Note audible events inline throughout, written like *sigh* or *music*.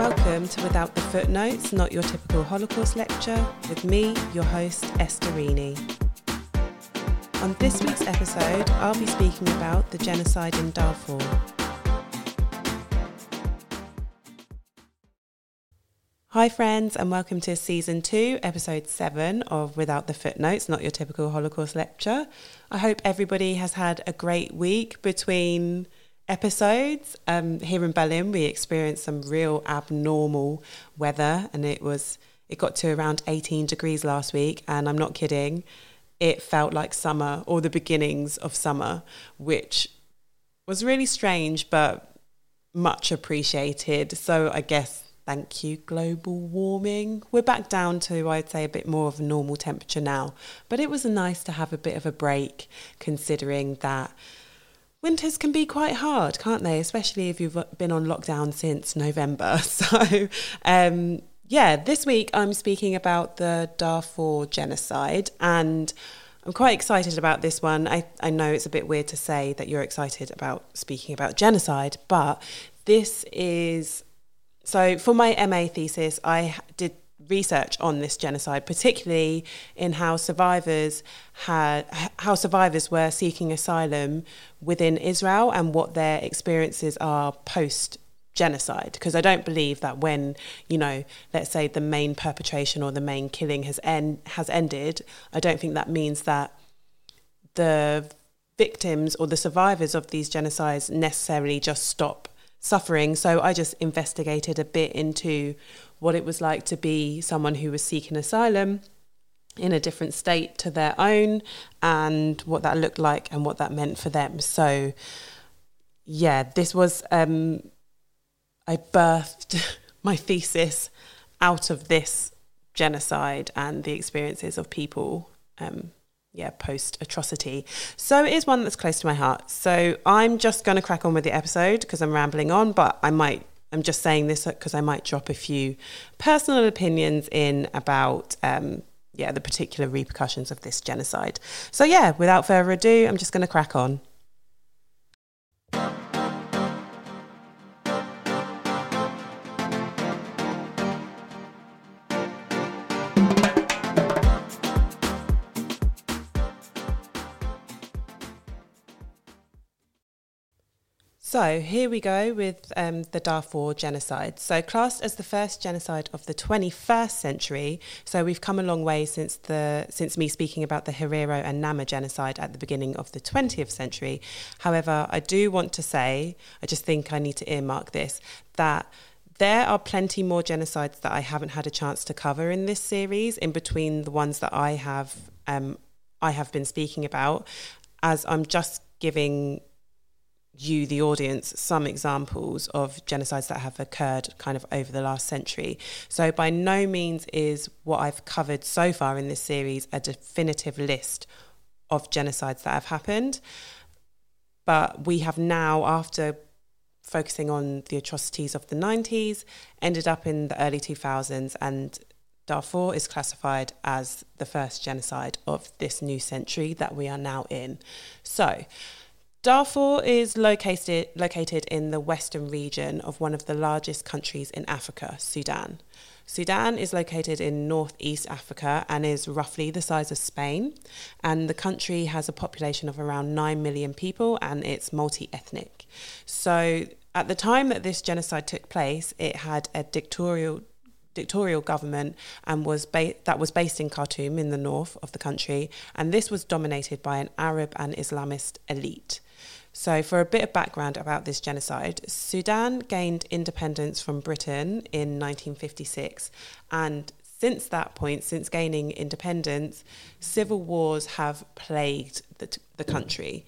Welcome to Without the Footnotes, not your typical Holocaust lecture, with me, your host, Esther Rini. On this week's episode, I'll be speaking about the genocide in Darfur. Hi, friends, and welcome to season two, episode seven of Without the Footnotes, not your typical Holocaust lecture. I hope everybody has had a great week between episodes. Um, here in Berlin, we experienced some real abnormal weather, and it was it got to around 18 degrees last week, and I'm not kidding. It felt like summer or the beginnings of summer, which was really strange, but much appreciated. So I guess thank you, global warming. We're back down to, I'd say, a bit more of a normal temperature now. But it was nice to have a bit of a break, considering that winters can be quite hard, can't they? Especially if you've been on lockdown since November. *laughs* So, um, yeah, this week I'm speaking about the Darfur genocide and. I'm quite excited about this one. I, I know it's a bit weird to say that you're excited about speaking about genocide, but this is so, for my MA thesis, I did research on this genocide, particularly in how survivors had how survivors were seeking asylum within Israel and what their experiences are post genocide because I don't believe that when you know let's say the main perpetration or the main killing has end has ended I don't think that means that the victims or the survivors of these genocides necessarily just stop suffering. So I just investigated a bit into what it was like to be someone who was seeking asylum in a different state to their own and what that looked like and what that meant for them. So, yeah, this was, um, I birthed *laughs* my thesis out of this genocide and the experiences of people um, yeah, post atrocity. So it is one that's close to my heart. So I'm just going to crack on with the episode because I'm rambling on, but I might, I'm just saying this because I might drop a few personal opinions in about, um, yeah, the particular repercussions of this genocide. So yeah, without further ado, I'm just going to crack on. So here we go with um, the Darfur genocide. So classed as the first genocide of the 21st century. So we've come a long way since the since me speaking about the Herero and Nama genocide at the beginning of the 20th century. However, I do want to say, I just think I need to earmark this that there are plenty more genocides that I haven't had a chance to cover in this series, in between the ones that I have um, I have been speaking about, as I'm just giving you, the audience, some examples of genocides that have occurred kind of over the last century. So, by no means is what I've covered so far in this series a definitive list of genocides that have happened. But we have now, after focusing on the atrocities of the 90s, ended up in the early 2000s, and Darfur is classified as the first genocide of this new century that we are now in. So, Darfur is located, located in the western region of one of the largest countries in Africa, Sudan. Sudan is located in northeast Africa and is roughly the size of Spain. And the country has a population of around 9 million people and it's multi ethnic. So, at the time that this genocide took place, it had a dictatorial dictatorial government and was ba- that was based in Khartoum in the north of the country and this was dominated by an Arab and Islamist elite. So, for a bit of background about this genocide, Sudan gained independence from Britain in 1956. And since that point, since gaining independence, civil wars have plagued the, the country.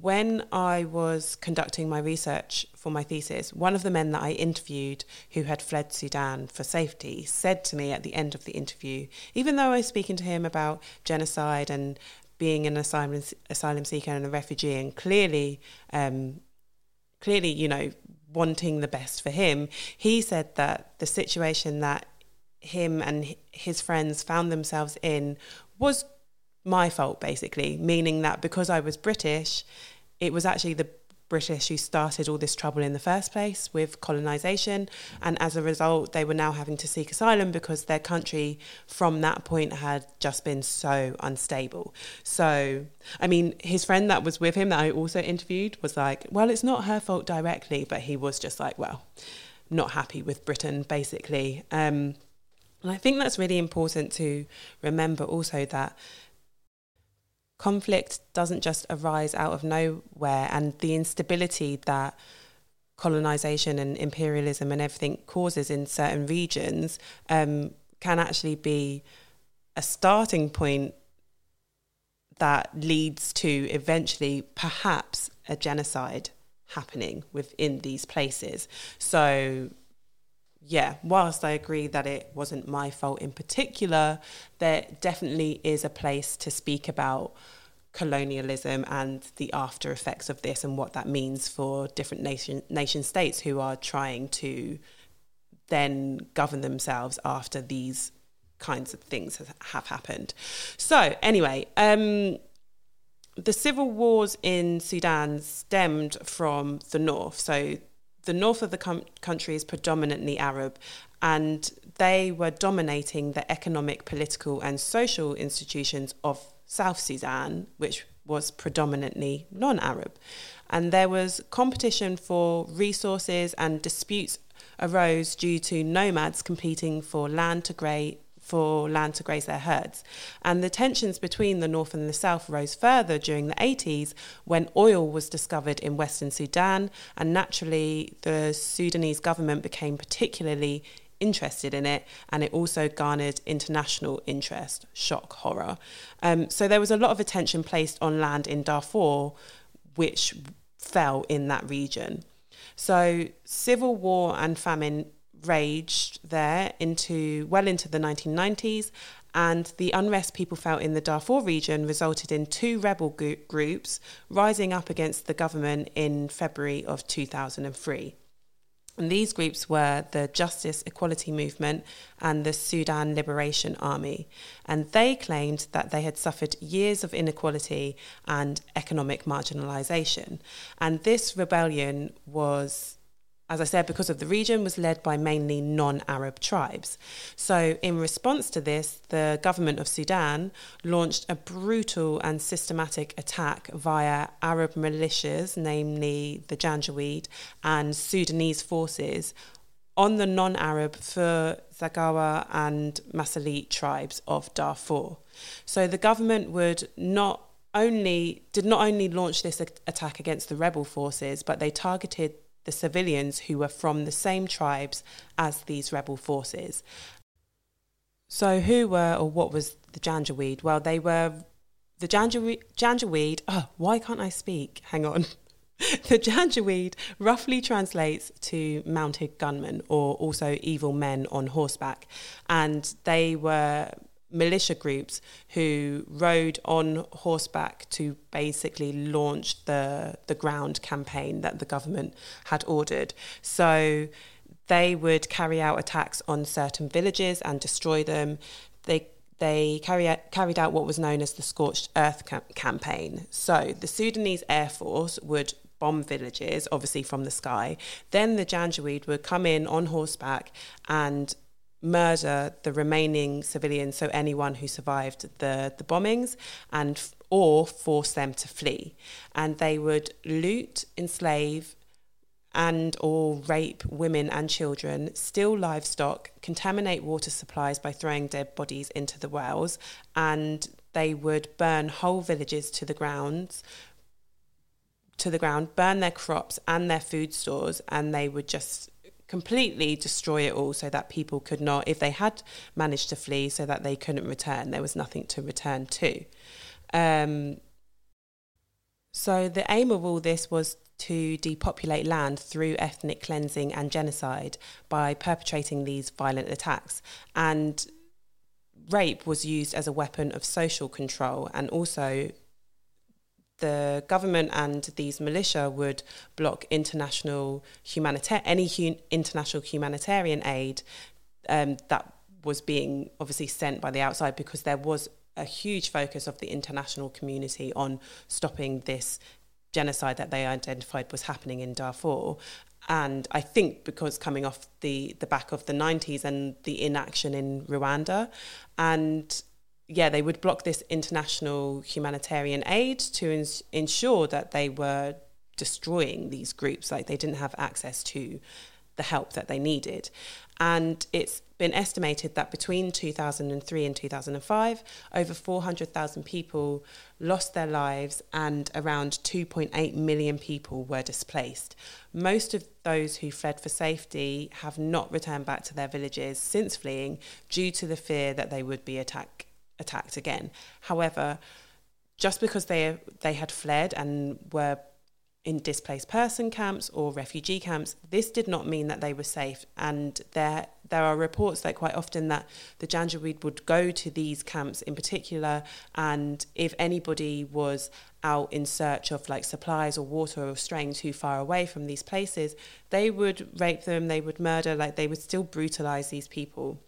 When I was conducting my research for my thesis, one of the men that I interviewed who had fled Sudan for safety said to me at the end of the interview, even though I was speaking to him about genocide and being an asylum asylum seeker and a refugee, and clearly, um, clearly, you know, wanting the best for him, he said that the situation that him and his friends found themselves in was my fault, basically, meaning that because I was British, it was actually the British who started all this trouble in the first place with colonization. And as a result, they were now having to seek asylum because their country from that point had just been so unstable. So, I mean, his friend that was with him that I also interviewed was like, well, it's not her fault directly, but he was just like, well, not happy with Britain, basically. Um, and I think that's really important to remember also that conflict doesn't just arise out of nowhere, and the instability that colonization and imperialism and everything causes in certain regions um, can actually be a starting point that leads to eventually perhaps a genocide happening within these places. So yeah, whilst I agree that it wasn't my fault in particular, there definitely is a place to speak about colonialism and the after effects of this and what that means for different nation nation states who are trying to then govern themselves after these kinds of things have happened. So anyway, um, the civil wars in Sudan stemmed from the north. So the north of the com- country is predominantly Arab, and they were dominating the economic, political, and social institutions of South Sudan, which was predominantly non Arab. And there was competition for resources, and disputes arose due to nomads competing for land to graze for land to graze their herds. And the tensions between the North and the South rose further during the 80s when oil was discovered in Western Sudan, and naturally, the Sudanese government became particularly interested in it and it also garnered international interest shock horror um, so there was a lot of attention placed on land in darfur which fell in that region so civil war and famine raged there into well into the 1990s and the unrest people felt in the Darfur region resulted in two rebel go- groups rising up against the government in February of 2003. And these groups were the Justice Equality Movement and the Sudan Liberation Army. And they claimed that they had suffered years of inequality and economic marginalisation. And this rebellion was as I said, because of the region, was led by mainly non Arab tribes. So, in response to this, the government of Sudan launched a brutal and systematic attack via Arab militias, namely the Janjaweed, and Sudanese forces on the non Arab Fur, Zaghawa, and Masalit tribes of Darfur. So, the government would not only did not only launch this attack against the rebel forces, but they targeted the civilians who were from the same tribes as these rebel forces. So, who were or what was the Janjaweed? Well, they were the Janjaweed. Janjaweed oh, why can't I speak? Hang on. *laughs* the Janjaweed roughly translates to mounted gunmen or also evil men on horseback. And they were militia groups who rode on horseback to basically launch the the ground campaign that the government had ordered. So they would carry out attacks on certain villages and destroy them. They they carry out, carried out what was known as the scorched earth cam- campaign. So the Sudanese Air Force would bomb villages, obviously from the sky. Then the Janjaweed would come in on horseback and murder the remaining civilians, so anyone who survived the, the bombings, and or force them to flee. And they would loot, enslave, and or rape women and children, steal livestock, contaminate water supplies by throwing dead bodies into the wells, and they would burn whole villages to the grounds to the ground, burn their crops and their food stores, and they would just completely destroy it all so that people could not, if they had managed to flee, so that they couldn't return. There was nothing to return to. Um, so the aim of all this was to depopulate land through ethnic cleansing and genocide by perpetrating these violent attacks. And rape was used as a weapon of social control and also the government and these militia would block international humanitarian any hu- international humanitarian aid um, that was being obviously sent by the outside because there was a huge focus of the international community on stopping this genocide that they identified was happening in Darfur. And I think because coming off the, the back of the 90s and the inaction in Rwanda. And yeah, they would block this international humanitarian aid to ins- ensure that they were destroying these groups, like they didn't have access to the help that they needed. And it's been estimated that between 2003 and 2005, over 400,000 people lost their lives and around 2.8 million people were displaced. Most of those who fled for safety have not returned back to their villages since fleeing due to the fear that they would be attack, attacked again. However, just because they, they had fled and were in displaced person camps or refugee camps, this did not mean that they were safe. And there, there are reports that quite often that the Janjaweed would go to these camps in particular, and if anybody was out in search of like supplies or water or straying too far away from these places, they would rape them, they would murder, like they would still brutalize these people.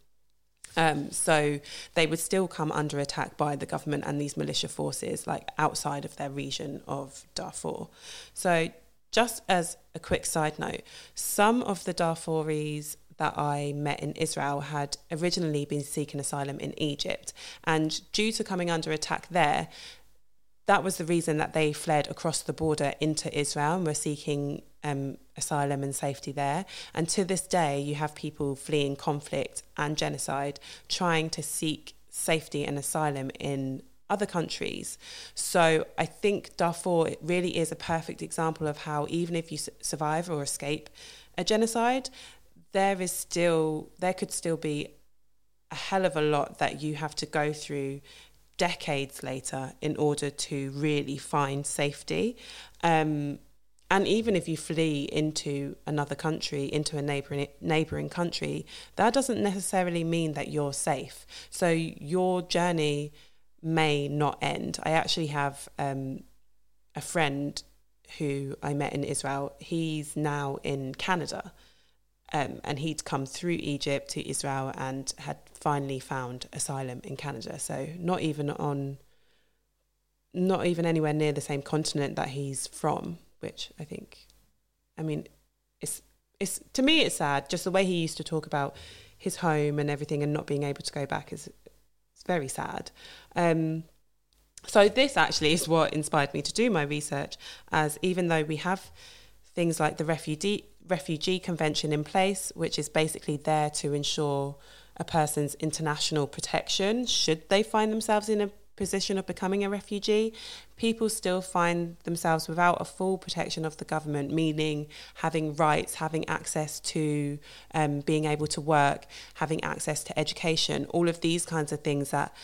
Um, so they would still come under attack by the government and these militia forces, like outside of their region of Darfur. So, just as a quick side note, some of the Darfuris that I met in Israel had originally been seeking asylum in Egypt. And due to coming under attack there, that was the reason that they fled across the border into Israel and were seeking um, asylum and safety there. And to this day, you have people fleeing conflict and genocide trying to seek safety and asylum in other countries. So I think Darfur it really is a perfect example of how even if you survive or escape a genocide, there is still there could still be a hell of a lot that you have to go through decades later in order to really find safety. Um, and even if you flee into another country, into a neighboring neighboring country, that doesn't necessarily mean that you're safe. So your journey may not end. I actually have um, a friend who I met in Israel. He's now in Canada. Um, and he'd come through Egypt to Israel and had finally found asylum in Canada. So not even on, not even anywhere near the same continent that he's from which I think, I mean, it's it's to me it's sad. Just the way he used to talk about his home and everything, and not being able to go back is it's very sad. Um, so this actually is what inspired me to do my research. As even though we have things like the refugee refugee convention in place, which is basically there to ensure a person's international protection should they find themselves in a position of becoming a refugee, people still find themselves without a full protection of the government, meaning having rights, having access to um, being able to work, having access to education, all of these kinds of things that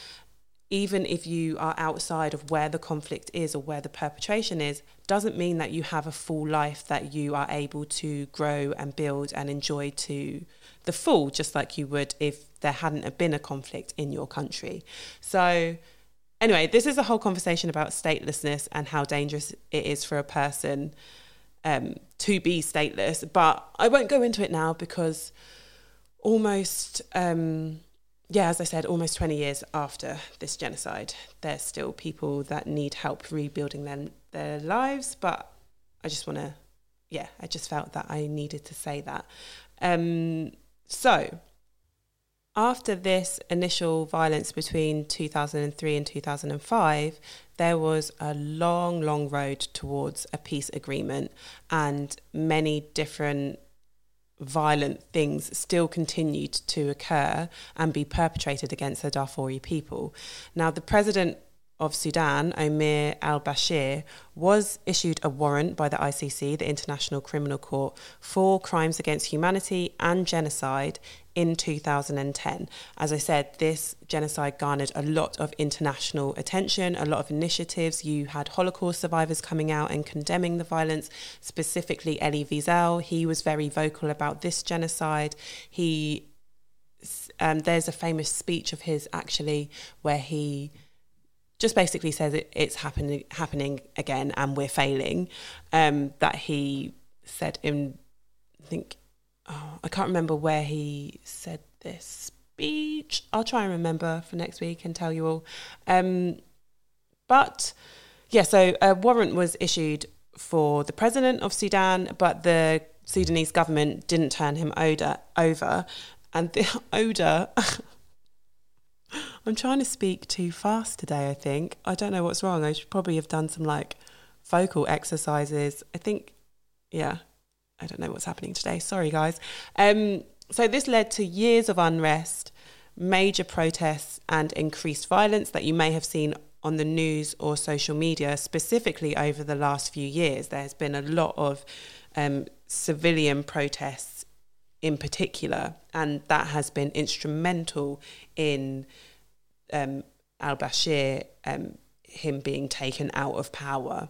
even if you are outside of where the conflict is or where the perpetration is, doesn't mean that you have a full life that you are able to grow and build and enjoy to the full, just like you would if there hadn't been a conflict in your country. So Anyway, this is a whole conversation about statelessness and how dangerous it is for a person um, to be stateless. But I won't go into it now because almost, um, yeah, as I said, almost 20 years after this genocide, there's still people that need help rebuilding their, their lives. But I just want to, yeah, I just felt that I needed to say that. Um, so, after this initial violence between 2003 and 2005, there was a long, long road towards a peace agreement, and many different violent things still continued to occur and be perpetrated against the Darfuri people. Now, the president of Sudan, Omar al Bashir, was issued a warrant by the ICC, the International Criminal Court, for crimes against humanity and genocide in 2010. As I said, this genocide garnered a lot of international attention, a lot of initiatives. You had Holocaust survivors coming out and condemning the violence, specifically Elie Wiesel. He was very vocal about this genocide. He um, there's a famous speech of his actually where he just basically says it, it's happening happening again and we're failing. Um, that he said in I think oh, I can't remember where he said this speech. I'll try and remember for next week and tell you all. Um, but yeah, so a warrant was issued for the president of Sudan, but the Sudanese government didn't turn him odor, over. And the *laughs* odor, *laughs* I'm trying to speak too fast today, I think. I don't know what's wrong. I should probably have done some like vocal exercises. I think, yeah, I don't know what's happening today. Sorry, guys. Um, so this led to years of unrest, major protests, and increased violence that you may have seen on the news or social media, specifically over the last few years. There's been a lot of um, civilian protests in particular, and that has been instrumental in um, al Bashir, um, him being taken out of power.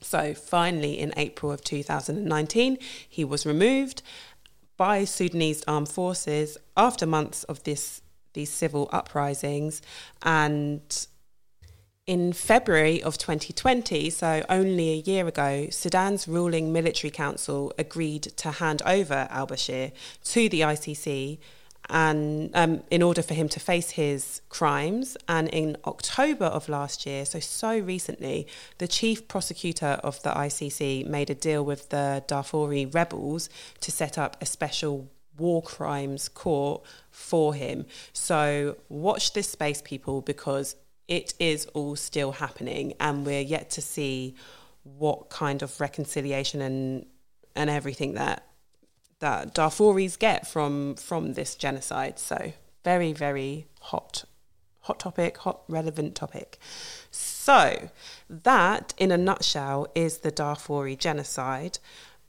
So finally, in April of 2019, he was removed by Sudanese armed forces after months of this these civil uprisings. And in February of 2020, so only a year ago, Sudan's ruling military council agreed to hand over al Bashir to the ICC and um, in order for him to face his crimes. And in October of last year, so so recently, the chief prosecutor of the ICC made a deal with the Darfuri rebels to set up a special war crimes court for him. So watch this space, people, because it is all still happening, and we're yet to see what kind of reconciliation and and everything that that Darfuris get from from this genocide. So very very hot hot topic, hot relevant topic. So that, in a nutshell, is the Darfuri genocide.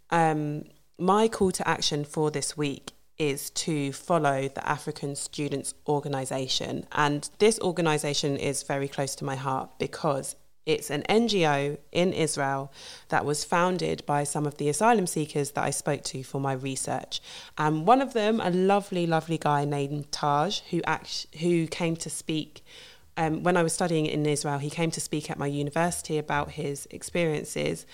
Um, my call to action for this week is to follow the African Students Organisation. And this organisation is very close to my heart because it's an NGO in Israel that was founded by some of the asylum seekers that I spoke to for my research. And one of them, a lovely, lovely guy named Taj, who act- who came to speak um, when I was studying in Israel. He came to speak at my university about his experiences,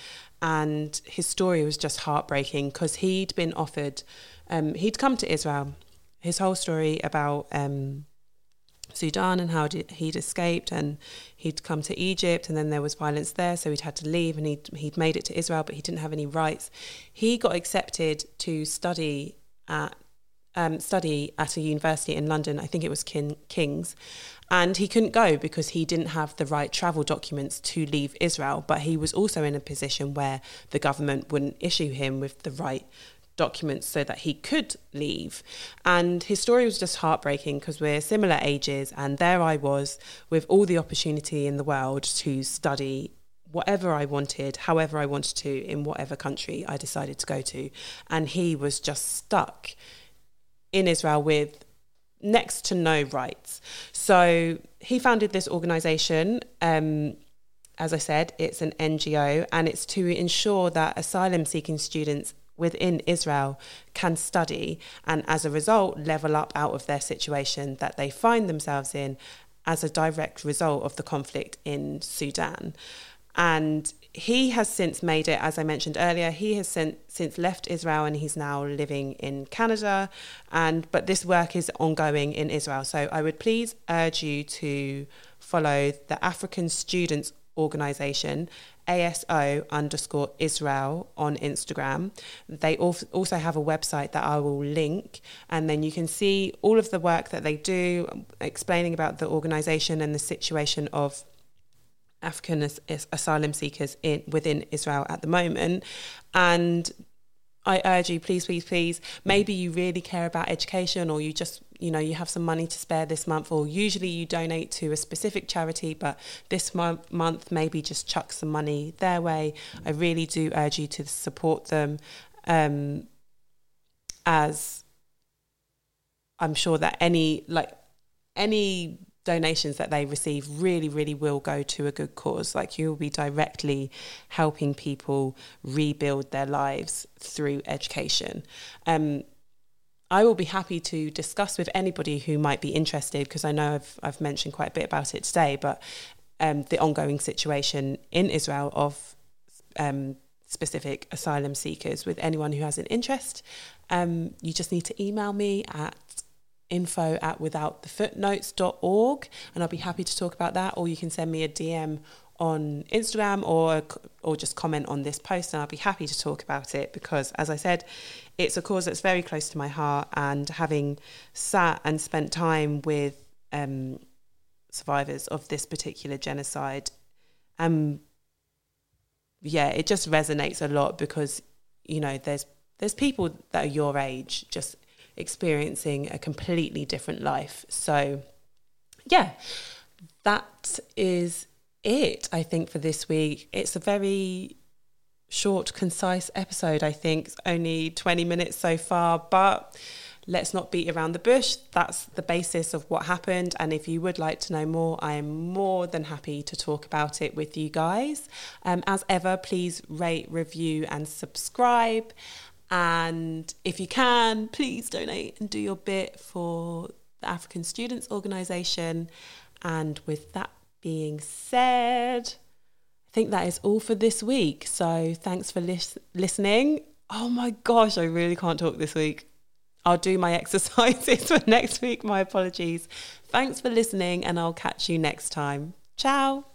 and his story was just heartbreaking because he'd been offered um, he'd come to Israel. His whole story about um, Sudan and how he'd escaped, and he'd come to Egypt, and then there was violence there, so he'd had to leave, and he'd he'd made it to Israel, but he didn't have any rights. He got accepted to study at um, study at a university in London. I think it was King, King's, and he couldn't go because he didn't have the right travel documents to leave Israel. But he was also in a position where the government wouldn't issue him with the right documents so that he could leave. And his story was just heartbreaking because we're similar ages, and there I was with all the opportunity in the world to study whatever I wanted, however I wanted to, in whatever country I decided to go to. And he was just stuck in Israel with next to no rights. So he founded this organization. Um, as I said, it's an NGO and it's to ensure that asylum seeking students within Israel can study and as a result level up out of their situation that they find themselves in as a direct result of the conflict in Sudan. And he has since made it, as I mentioned earlier, he has since, since left Israel and he's now living in Canada. And but this work is ongoing in Israel. So I would please urge you to follow the African Students Organization ASO underscore Israel on Instagram. They also have a website that I will link, and then you can see all of the work that they do, explaining about the organization and the situation of African as- asylum seekers in within Israel at the moment. And I urge you, please, please, please, maybe you really care about education or you just, you know, you have some money to spare this month, or usually you donate to a specific charity, but this month, maybe just chuck some money their way. I really do urge you to support them um, as I'm sure that any, like, any donations that they receive really, really will go to a good cause. Like you will be directly helping people rebuild their lives through education. Um, I will be happy to discuss with anybody who might be interested because I know I've, I've mentioned quite a bit about it today, but um, the ongoing situation in Israel of um, specific asylum seekers with anyone who has an interest. Um, you just need to email me at info at withoutthefootnotes.org and I'll be happy to talk about that or you can send me a DM on Instagram or or just comment on this post and I'll be happy to talk about it because as I said it's a cause that's very close to my heart and having sat and spent time with um, survivors of this particular genocide um yeah it just resonates a lot because you know there's there's people that are your age just experiencing a completely different life. So yeah that is it, I think, for this week. It's a very short, concise episode, I think. It's only 20 minutes so far, but let's not beat around the bush. That's the basis of what happened. And if you would like to know more, I am more than happy to talk about it with you guys. Um, as ever, please rate, review, and subscribe. And if you can, please donate and do your bit for the African Students Organisation. And with that being said, I think that is all for this week. So thanks for lis- listening. Oh my gosh, I really can't talk this week. I'll do my *laughs* exercises for next week. My apologies. Thanks for listening, and I'll catch you next time. Ciao.